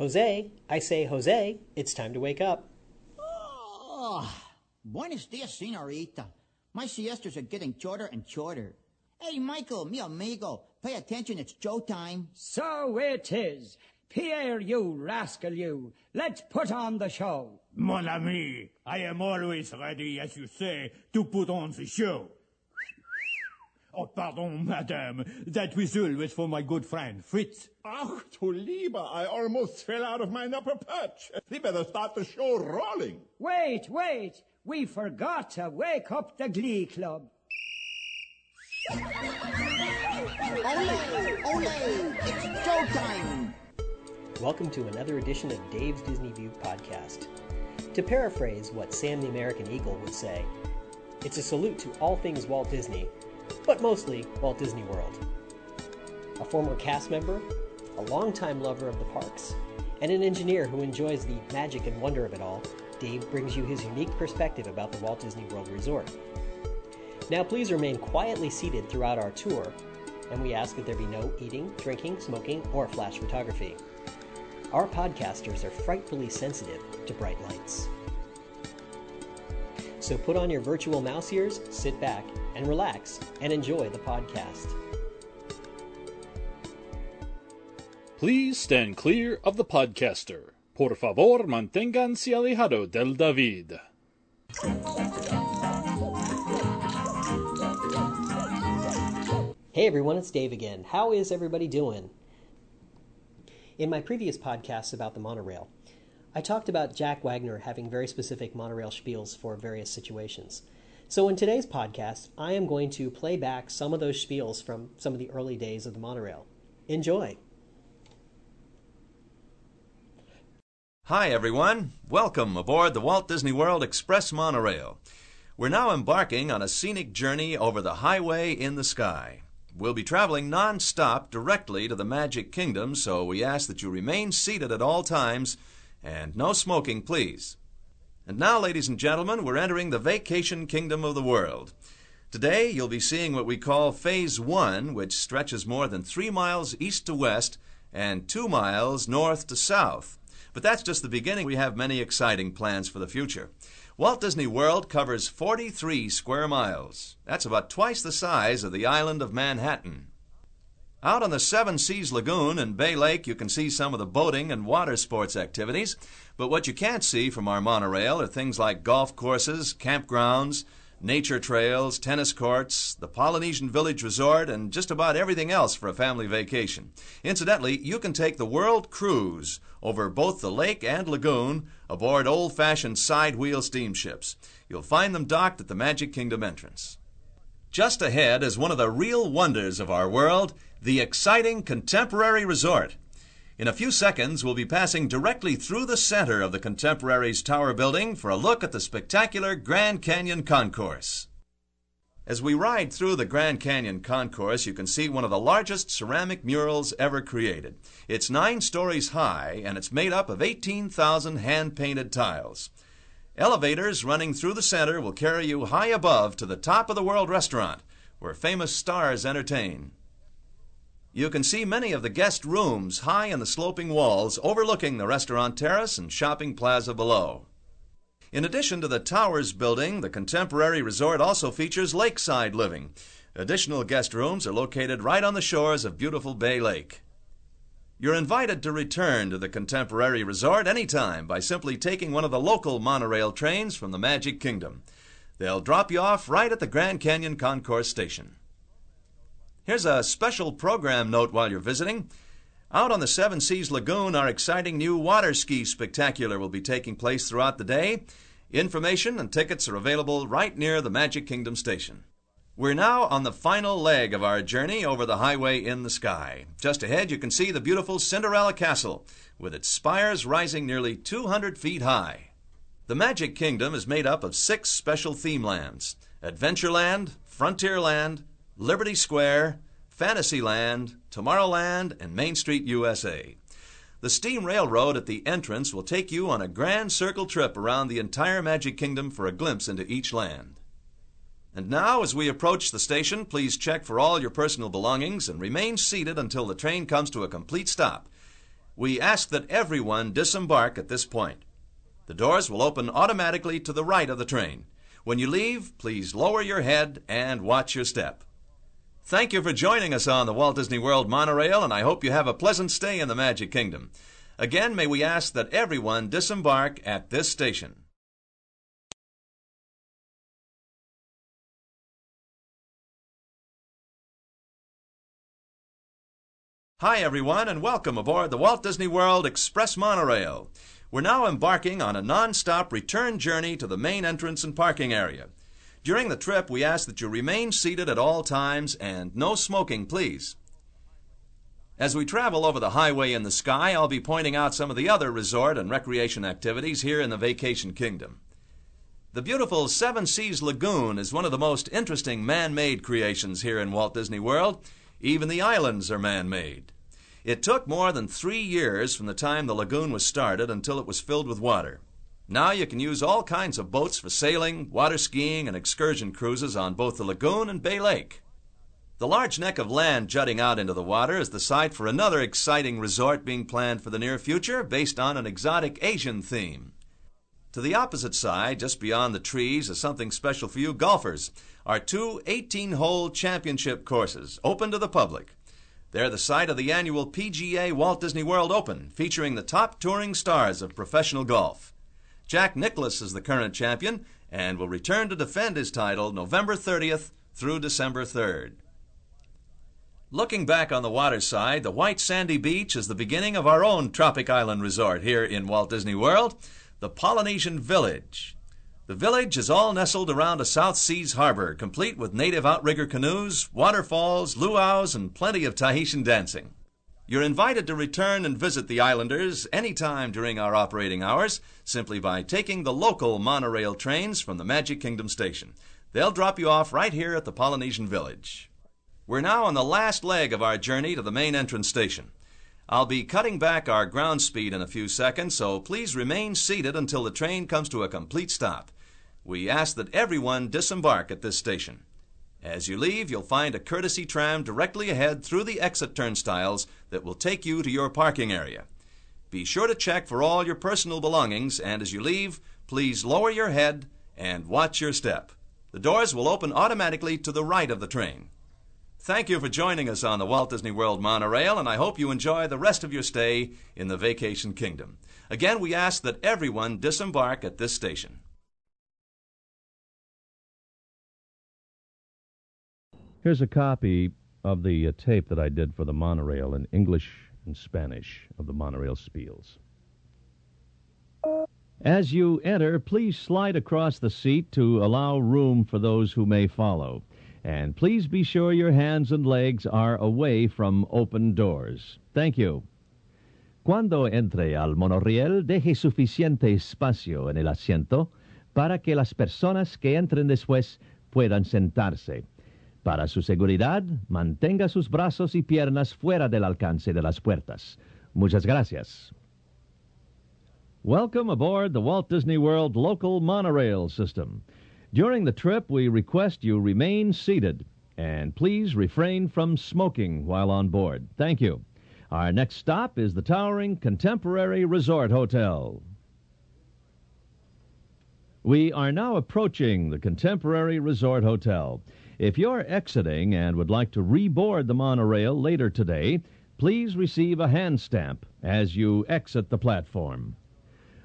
Jose, I say, Jose, it's time to wake up. Oh, buenos dias, senorita. My siestas are getting shorter and shorter. Hey, Michael, mi amigo, pay attention, it's Joe time. So it is. Pierre, you rascal, you. Let's put on the show. Mon ami, I am always ready, as you say, to put on the show. Oh, pardon, madame. That whistle was for my good friend, Fritz. Ach, du lieber, I almost fell out of my upper perch. We better start the show rolling. Wait, wait. We forgot to wake up the Glee Club. Ole, ole, it's Joe time. Welcome to another edition of Dave's Disney View podcast. To paraphrase what Sam the American Eagle would say, it's a salute to all things Walt Disney, but mostly Walt Disney World. A former cast member, a longtime lover of the parks, and an engineer who enjoys the magic and wonder of it all, Dave brings you his unique perspective about the Walt Disney World Resort. Now, please remain quietly seated throughout our tour, and we ask that there be no eating, drinking, smoking, or flash photography. Our podcasters are frightfully sensitive to bright lights. So put on your virtual mouse ears, sit back, and relax, and enjoy the podcast. Please stand clear of the podcaster. Por favor, manténganse alejado del David. Hey everyone, it's Dave again. How is everybody doing? In my previous podcast about the monorail, I talked about Jack Wagner having very specific monorail spiels for various situations. So in today's podcast, I am going to play back some of those spiels from some of the early days of the monorail. Enjoy! Hi, everyone. Welcome aboard the Walt Disney World Express Monorail. We're now embarking on a scenic journey over the highway in the sky. We'll be traveling non-stop directly to the Magic Kingdom, so we ask that you remain seated at all times and no smoking, please. And now, ladies and gentlemen, we're entering the Vacation Kingdom of the world. Today, you'll be seeing what we call Phase 1, which stretches more than three miles east to west and two miles north to south. But that's just the beginning. We have many exciting plans for the future. Walt Disney World covers 43 square miles. That's about twice the size of the island of Manhattan. Out on the Seven Seas Lagoon and Bay Lake, you can see some of the boating and water sports activities. But what you can't see from our monorail are things like golf courses, campgrounds, nature trails, tennis courts, the Polynesian Village Resort, and just about everything else for a family vacation. Incidentally, you can take the World Cruise over both the lake and lagoon aboard old fashioned side wheel steamships. You'll find them docked at the Magic Kingdom entrance. Just ahead is one of the real wonders of our world the exciting Contemporary Resort. In a few seconds, we'll be passing directly through the center of the Contemporary's Tower building for a look at the spectacular Grand Canyon Concourse. As we ride through the Grand Canyon Concourse, you can see one of the largest ceramic murals ever created. It's nine stories high, and it's made up of 18,000 hand painted tiles. Elevators running through the center will carry you high above to the top of the World Restaurant, where famous stars entertain. You can see many of the guest rooms high in the sloping walls overlooking the restaurant terrace and shopping plaza below. In addition to the Towers building, the Contemporary Resort also features lakeside living. Additional guest rooms are located right on the shores of beautiful Bay Lake. You're invited to return to the Contemporary Resort anytime by simply taking one of the local monorail trains from the Magic Kingdom. They'll drop you off right at the Grand Canyon Concourse station. Here's a special program note while you're visiting. Out on the Seven Seas Lagoon, our exciting new water ski spectacular will be taking place throughout the day. Information and tickets are available right near the Magic Kingdom station. We're now on the final leg of our journey over the highway in the sky. Just ahead, you can see the beautiful Cinderella Castle, with its spires rising nearly 200 feet high. The Magic Kingdom is made up of six special theme lands Adventureland, Frontierland, Liberty Square, Fantasyland, Tomorrowland, and Main Street, USA. The steam railroad at the entrance will take you on a grand circle trip around the entire Magic Kingdom for a glimpse into each land. And now, as we approach the station, please check for all your personal belongings and remain seated until the train comes to a complete stop. We ask that everyone disembark at this point. The doors will open automatically to the right of the train. When you leave, please lower your head and watch your step. Thank you for joining us on the Walt Disney World monorail, and I hope you have a pleasant stay in the Magic Kingdom. Again, may we ask that everyone disembark at this station. Hi, everyone, and welcome aboard the Walt Disney World Express Monorail. We're now embarking on a non-stop return journey to the main entrance and parking area. During the trip, we ask that you remain seated at all times and no smoking, please. As we travel over the highway in the sky, I'll be pointing out some of the other resort and recreation activities here in the Vacation Kingdom. The beautiful Seven Seas Lagoon is one of the most interesting man made creations here in Walt Disney World. Even the islands are man made. It took more than three years from the time the lagoon was started until it was filled with water. Now you can use all kinds of boats for sailing, water skiing, and excursion cruises on both the lagoon and Bay Lake. The large neck of land jutting out into the water is the site for another exciting resort being planned for the near future based on an exotic Asian theme. To the opposite side, just beyond the trees, is something special for you golfers are two 18 hole championship courses open to the public. They're the site of the annual PGA Walt Disney World Open, featuring the top touring stars of professional golf. Jack Nicklaus is the current champion and will return to defend his title November 30th through December 3rd. Looking back on the water side, the white sandy beach is the beginning of our own tropic island resort here in Walt Disney World, the Polynesian Village. The village is all nestled around a South Seas harbor, complete with native outrigger canoes, waterfalls, luau's, and plenty of Tahitian dancing. You're invited to return and visit the islanders anytime during our operating hours simply by taking the local monorail trains from the Magic Kingdom station. They'll drop you off right here at the Polynesian Village. We're now on the last leg of our journey to the main entrance station. I'll be cutting back our ground speed in a few seconds, so please remain seated until the train comes to a complete stop. We ask that everyone disembark at this station. As you leave, you'll find a courtesy tram directly ahead through the exit turnstiles that will take you to your parking area. Be sure to check for all your personal belongings, and as you leave, please lower your head and watch your step. The doors will open automatically to the right of the train. Thank you for joining us on the Walt Disney World monorail, and I hope you enjoy the rest of your stay in the Vacation Kingdom. Again, we ask that everyone disembark at this station. Here's a copy of the uh, tape that I did for the monorail in English and Spanish of the monorail spiels. As you enter, please slide across the seat to allow room for those who may follow. And please be sure your hands and legs are away from open doors. Thank you. Cuando entre al monorriel, deje suficiente espacio en el asiento para que las personas que entren después puedan sentarse. Para su seguridad, mantenga sus brazos y piernas fuera del alcance de las puertas. Muchas gracias. Welcome aboard the Walt Disney World local monorail system. During the trip, we request you remain seated and please refrain from smoking while on board. Thank you. Our next stop is the towering Contemporary Resort Hotel. We are now approaching the Contemporary Resort Hotel. If you're exiting and would like to reboard the monorail later today, please receive a hand stamp as you exit the platform.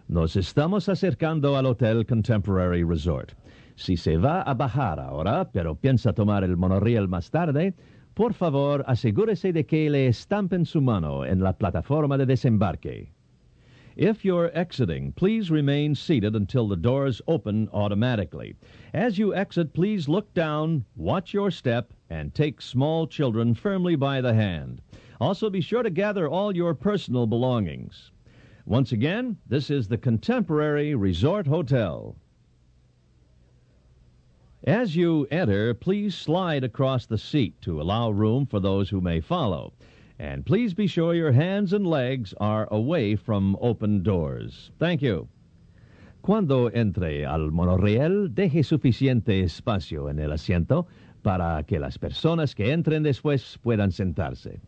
Nos estamos acercando al Hotel Contemporary Resort. Si se va a bajar ahora, pero piensa tomar el monorriel más tarde, por favor asegúrese de que le estampen su mano en la plataforma de desembarque. If you're exiting, please remain seated until the doors open automatically. As you exit, please look down, watch your step, and take small children firmly by the hand. Also, be sure to gather all your personal belongings. Once again, this is the Contemporary Resort Hotel. As you enter, please slide across the seat to allow room for those who may follow. And please be sure your hands and legs are away from open doors. Thank you. Cuando entre al monorriel, deje suficiente espacio en el asiento para que las personas que entren después puedan sentarse.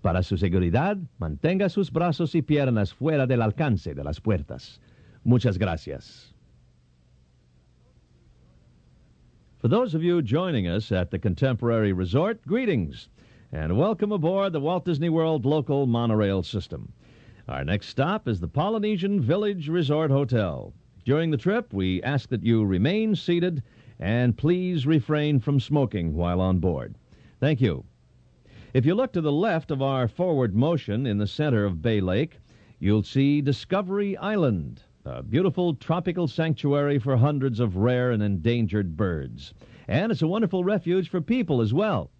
Para su seguridad, mantenga sus brazos y piernas fuera del alcance de las puertas. Muchas gracias. For those of you joining us at the Contemporary Resort, greetings and welcome aboard the Walt Disney World local monorail system. Our next stop is the Polynesian Village Resort Hotel. During the trip, we ask that you remain seated and please refrain from smoking while on board. Thank you. If you look to the left of our forward motion in the center of Bay Lake, you'll see Discovery Island, a beautiful tropical sanctuary for hundreds of rare and endangered birds. And it's a wonderful refuge for people as well.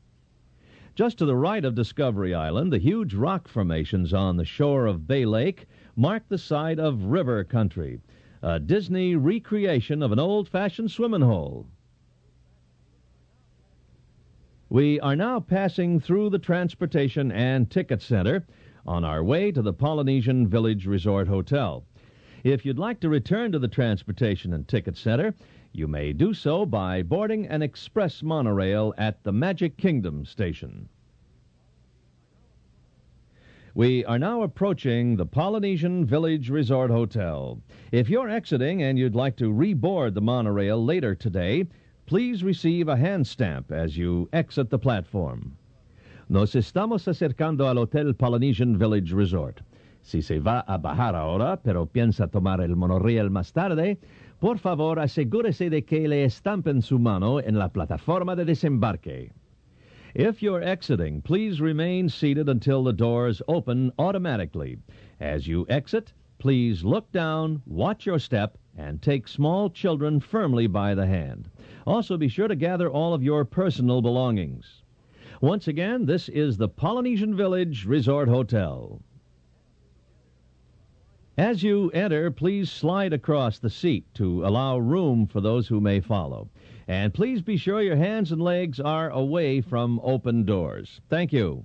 Just to the right of Discovery Island, the huge rock formations on the shore of Bay Lake mark the site of River Country, a Disney recreation of an old fashioned swimming hole. We are now passing through the Transportation and Ticket Center on our way to the Polynesian Village Resort Hotel. If you'd like to return to the Transportation and Ticket Center, you may do so by boarding an express monorail at the Magic Kingdom station. We are now approaching the Polynesian Village Resort Hotel. If you're exiting and you'd like to reboard the monorail later today, please receive a hand stamp as you exit the platform. Nos estamos acercando al Hotel Polynesian Village Resort. Si se va a bajar ahora, pero piensa tomar el monorriel más tarde, por favor asegúrese de que le estampen su mano en la plataforma de desembarque. If you're exiting, please remain seated until the doors open automatically. As you exit, please look down, watch your step, and take small children firmly by the hand. Also, be sure to gather all of your personal belongings. Once again, this is the Polynesian Village Resort Hotel. As you enter, please slide across the seat to allow room for those who may follow. And please be sure your hands and legs are away from open doors. Thank you.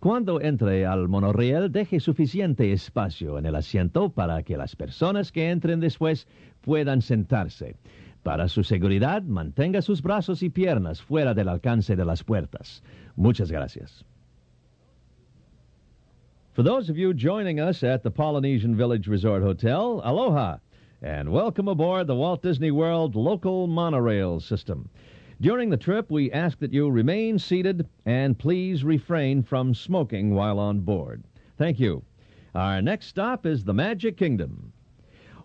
Cuando entre al monorriel, deje suficiente espacio en el asiento para que las personas que entren después puedan sentarse. Para su seguridad, mantenga sus brazos y piernas fuera del alcance de las puertas. Muchas gracias. For those of you joining us at the Polynesian Village Resort Hotel, aloha, and welcome aboard the Walt Disney World local monorail system. During the trip, we ask that you remain seated and please refrain from smoking while on board. Thank you. Our next stop is the Magic Kingdom.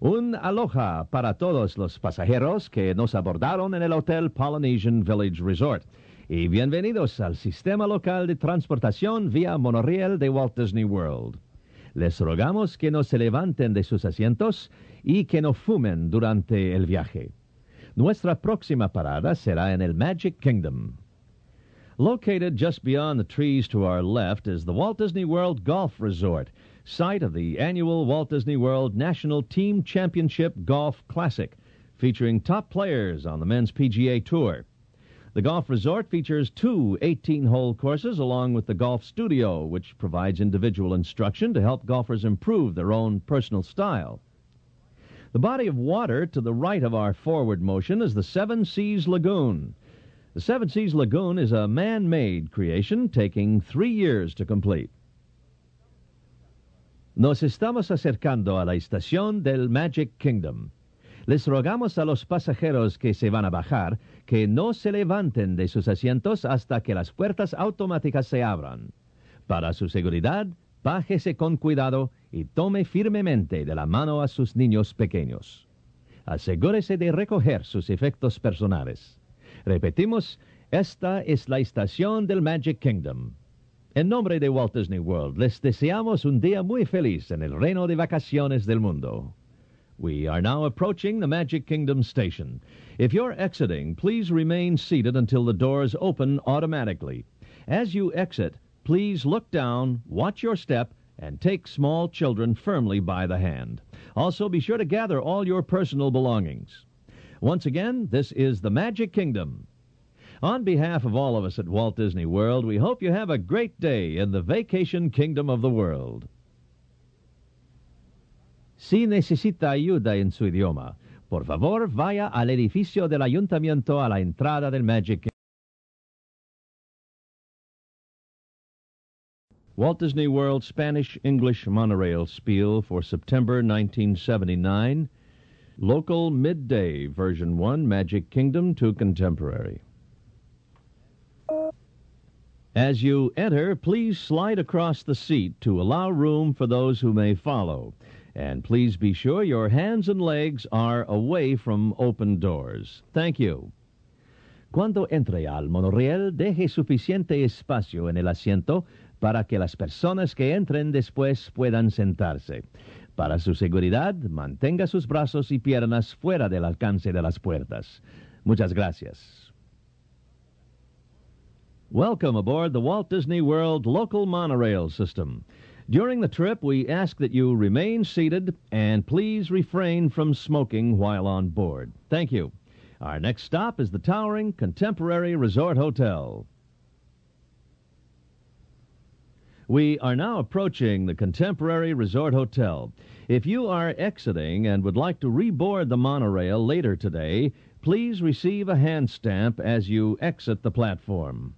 Un aloha para todos los pasajeros que nos abordaron en el Hotel Polynesian Village Resort. Y bienvenidos al sistema local de transportación vía monorriel de Walt Disney World. Les rogamos que no se levanten de sus asientos y que no fumen durante el viaje. Nuestra próxima parada será en el Magic Kingdom. Located just beyond the trees to our left is the Walt Disney World Golf Resort, site of the annual Walt Disney World National Team Championship Golf Classic, featuring top players on the men's PGA Tour. The golf resort features two 18 hole courses along with the golf studio, which provides individual instruction to help golfers improve their own personal style. The body of water to the right of our forward motion is the Seven Seas Lagoon. The Seven Seas Lagoon is a man made creation taking three years to complete. Nos estamos acercando a la estación del Magic Kingdom. Les rogamos a los pasajeros que se van a bajar que no se levanten de sus asientos hasta que las puertas automáticas se abran. Para su seguridad, bájese con cuidado y tome firmemente de la mano a sus niños pequeños. Asegúrese de recoger sus efectos personales. Repetimos, esta es la estación del Magic Kingdom. En nombre de Walt Disney World, les deseamos un día muy feliz en el reino de vacaciones del mundo. We are now approaching the Magic Kingdom station. If you're exiting, please remain seated until the doors open automatically. As you exit, please look down, watch your step, and take small children firmly by the hand. Also, be sure to gather all your personal belongings. Once again, this is the Magic Kingdom. On behalf of all of us at Walt Disney World, we hope you have a great day in the vacation kingdom of the world. Si necesita ayuda en su idioma, por favor vaya al edificio del ayuntamiento a la entrada del Magic. Walt Disney World Spanish English Monorail Spiel for September 1979. Local Midday Version 1 Magic Kingdom to Contemporary. As you enter, please slide across the seat to allow room for those who may follow. And please be sure your hands and legs are away from open doors. Thank you. Cuando entre al monorriel, deje suficiente espacio en el asiento para que las personas que entren después puedan sentarse. Para su seguridad, mantenga sus brazos y piernas fuera del alcance de las puertas. Muchas gracias. Welcome aboard the Walt Disney World local monorail system. During the trip, we ask that you remain seated and please refrain from smoking while on board. Thank you. Our next stop is the towering Contemporary Resort Hotel. We are now approaching the Contemporary Resort Hotel. If you are exiting and would like to reboard the monorail later today, please receive a hand stamp as you exit the platform.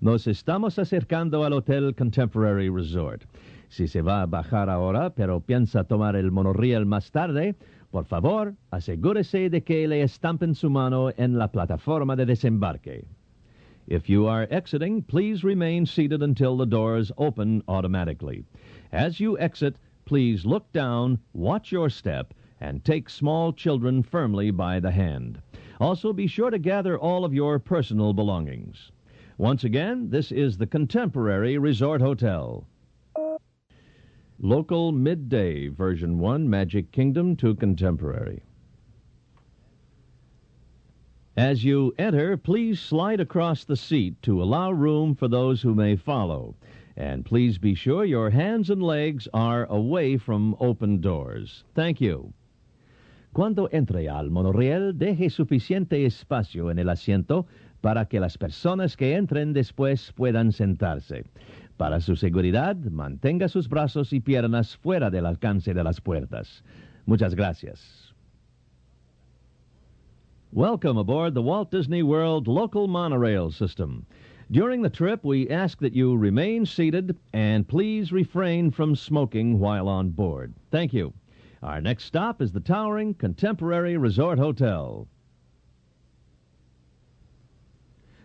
Nos estamos acercando al Hotel Contemporary Resort. Si se va a bajar ahora, pero piensa tomar el monorriel más tarde, por favor, asegúrese de que le estampen su mano en la plataforma de desembarque. If you are exiting, please remain seated until the doors open automatically. As you exit, please look down, watch your step, and take small children firmly by the hand. Also, be sure to gather all of your personal belongings. Once again, this is the Contemporary Resort Hotel. Local Midday Version 1 Magic Kingdom to Contemporary. As you enter, please slide across the seat to allow room for those who may follow. And please be sure your hands and legs are away from open doors. Thank you. Cuando entre al monorriel, deje suficiente espacio en el asiento para que las personas que entren después puedan sentarse. Para su seguridad, mantenga sus brazos y piernas fuera del alcance de las puertas. Muchas gracias. Welcome aboard the Walt Disney World local monorail system. During the trip, we ask that you remain seated and please refrain from smoking while on board. Thank you. Our next stop is the towering Contemporary Resort Hotel.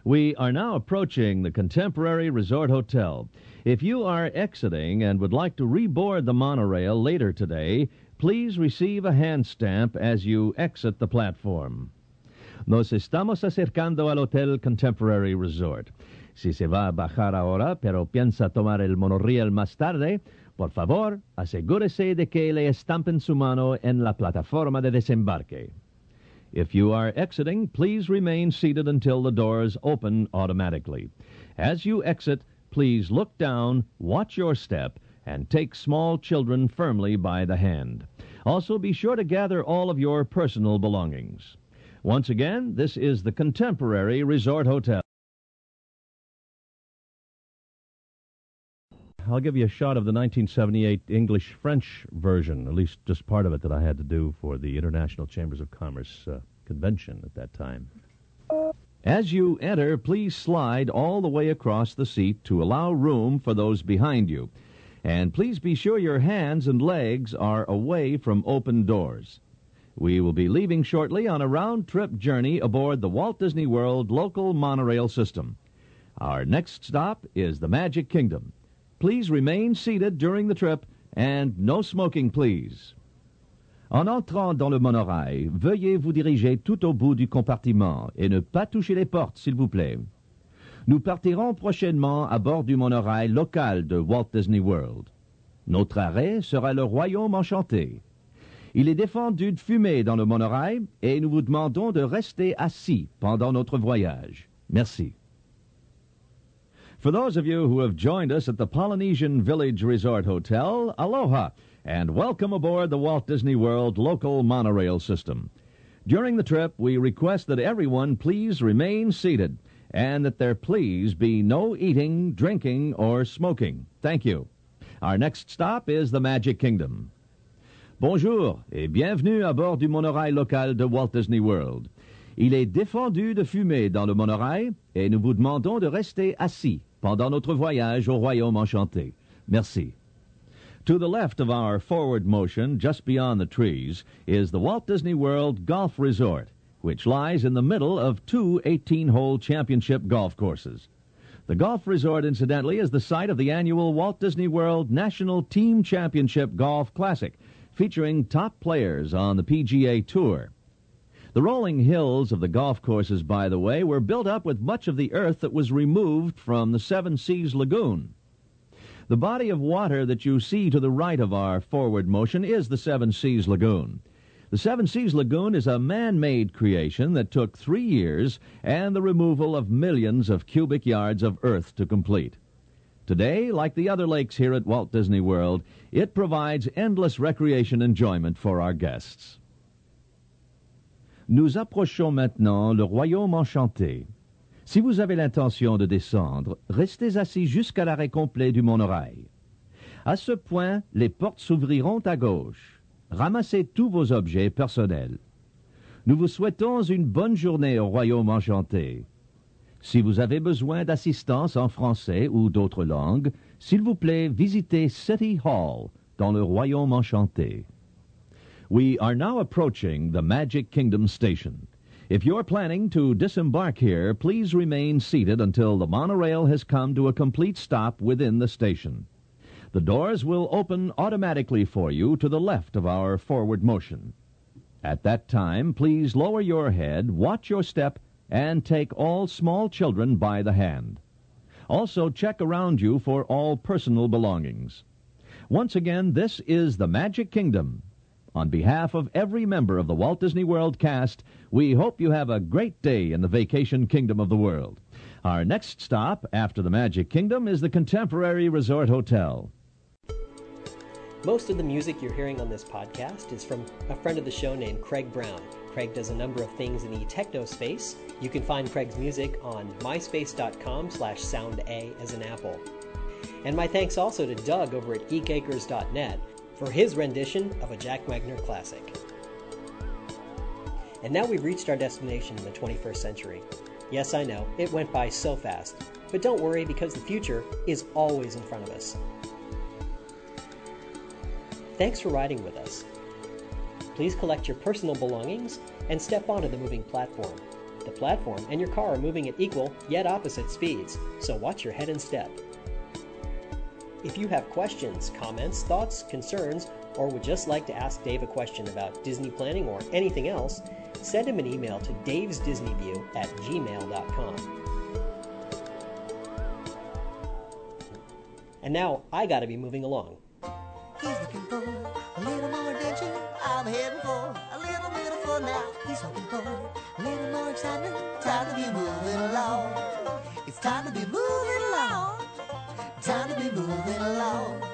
We are now approaching the Contemporary Resort Hotel. If you are exiting and would like to reboard the monorail later today, please receive a hand stamp as you exit the platform. Nos estamos acercando al Hotel Contemporary Resort. Si se va a bajar ahora, pero piensa tomar el monorriel más tarde, por favor, asegúrese de que le estampen su mano en la plataforma de desembarque. If you are exiting, please remain seated until the doors open automatically. As you exit, please look down, watch your step, and take small children firmly by the hand. Also, be sure to gather all of your personal belongings. Once again, this is the Contemporary Resort Hotel. I'll give you a shot of the 1978 English French version, at least just part of it that I had to do for the International Chambers of Commerce uh, convention at that time. As you enter, please slide all the way across the seat to allow room for those behind you. And please be sure your hands and legs are away from open doors. We will be leaving shortly on a round trip journey aboard the Walt Disney World local monorail system. Our next stop is the Magic Kingdom. Please remain seated during the trip and no smoking, please. En entrant dans le monorail, veuillez vous diriger tout au bout du compartiment et ne pas toucher les portes, s'il vous plaît. Nous partirons prochainement à bord du monorail local de Walt Disney World. Notre arrêt sera le Royaume Enchanté. Il est défendu de fumer dans le monorail et nous vous demandons de rester assis pendant notre voyage. Merci. For those of you who have joined us at the Polynesian Village Resort Hotel, aloha and welcome aboard the Walt Disney World local monorail system. During the trip, we request that everyone please remain seated and that there please be no eating, drinking, or smoking. Thank you. Our next stop is the Magic Kingdom. Bonjour et bienvenue à bord du monorail local de Walt Disney World. Il est défendu de fumer dans le monorail et nous vous demandons de rester assis pendant notre voyage au Royaume Enchanté. Merci. To the left of our forward motion, just beyond the trees, is the Walt Disney World Golf Resort, which lies in the middle of two 18 hole championship golf courses. The golf resort, incidentally, is the site of the annual Walt Disney World National Team Championship Golf Classic, featuring top players on the PGA Tour. The rolling hills of the golf courses, by the way, were built up with much of the earth that was removed from the Seven Seas Lagoon. The body of water that you see to the right of our forward motion is the Seven Seas Lagoon. The Seven Seas Lagoon is a man made creation that took three years and the removal of millions of cubic yards of earth to complete. Today, like the other lakes here at Walt Disney World, it provides endless recreation enjoyment for our guests. Nous approchons maintenant le Royaume Enchanté. Si vous avez l'intention de descendre, restez assis jusqu'à l'arrêt complet du monorail. À ce point, les portes s'ouvriront à gauche. Ramassez tous vos objets personnels. Nous vous souhaitons une bonne journée au Royaume Enchanté. Si vous avez besoin d'assistance en français ou d'autres langues, s'il vous plaît, visitez City Hall dans le Royaume Enchanté. We are now approaching the Magic Kingdom station. If you're planning to disembark here, please remain seated until the monorail has come to a complete stop within the station. The doors will open automatically for you to the left of our forward motion. At that time, please lower your head, watch your step, and take all small children by the hand. Also, check around you for all personal belongings. Once again, this is the Magic Kingdom. On behalf of every member of the Walt Disney World cast, we hope you have a great day in the vacation kingdom of the world. Our next stop after the Magic Kingdom is the Contemporary Resort Hotel. Most of the music you're hearing on this podcast is from a friend of the show named Craig Brown. Craig does a number of things in the techno space. You can find Craig's music on myspace.com slash sounda as an apple. And my thanks also to Doug over at geekacres.net for his rendition of a Jack Wagner classic. And now we've reached our destination in the 21st century. Yes, I know, it went by so fast. But don't worry because the future is always in front of us. Thanks for riding with us. Please collect your personal belongings and step onto the moving platform. The platform and your car are moving at equal yet opposite speeds, so watch your head and step. If you have questions, comments, thoughts, concerns, or would just like to ask Dave a question about Disney planning or anything else, send him an email to davesdisneyview at gmail.com. And now I gotta be moving along. He's looking for a little more adventure. I'm heading for a little bit of fun now. He's hoping for a little more excitement. Time to be moving along. It's time to be moving along. Time to be moving along.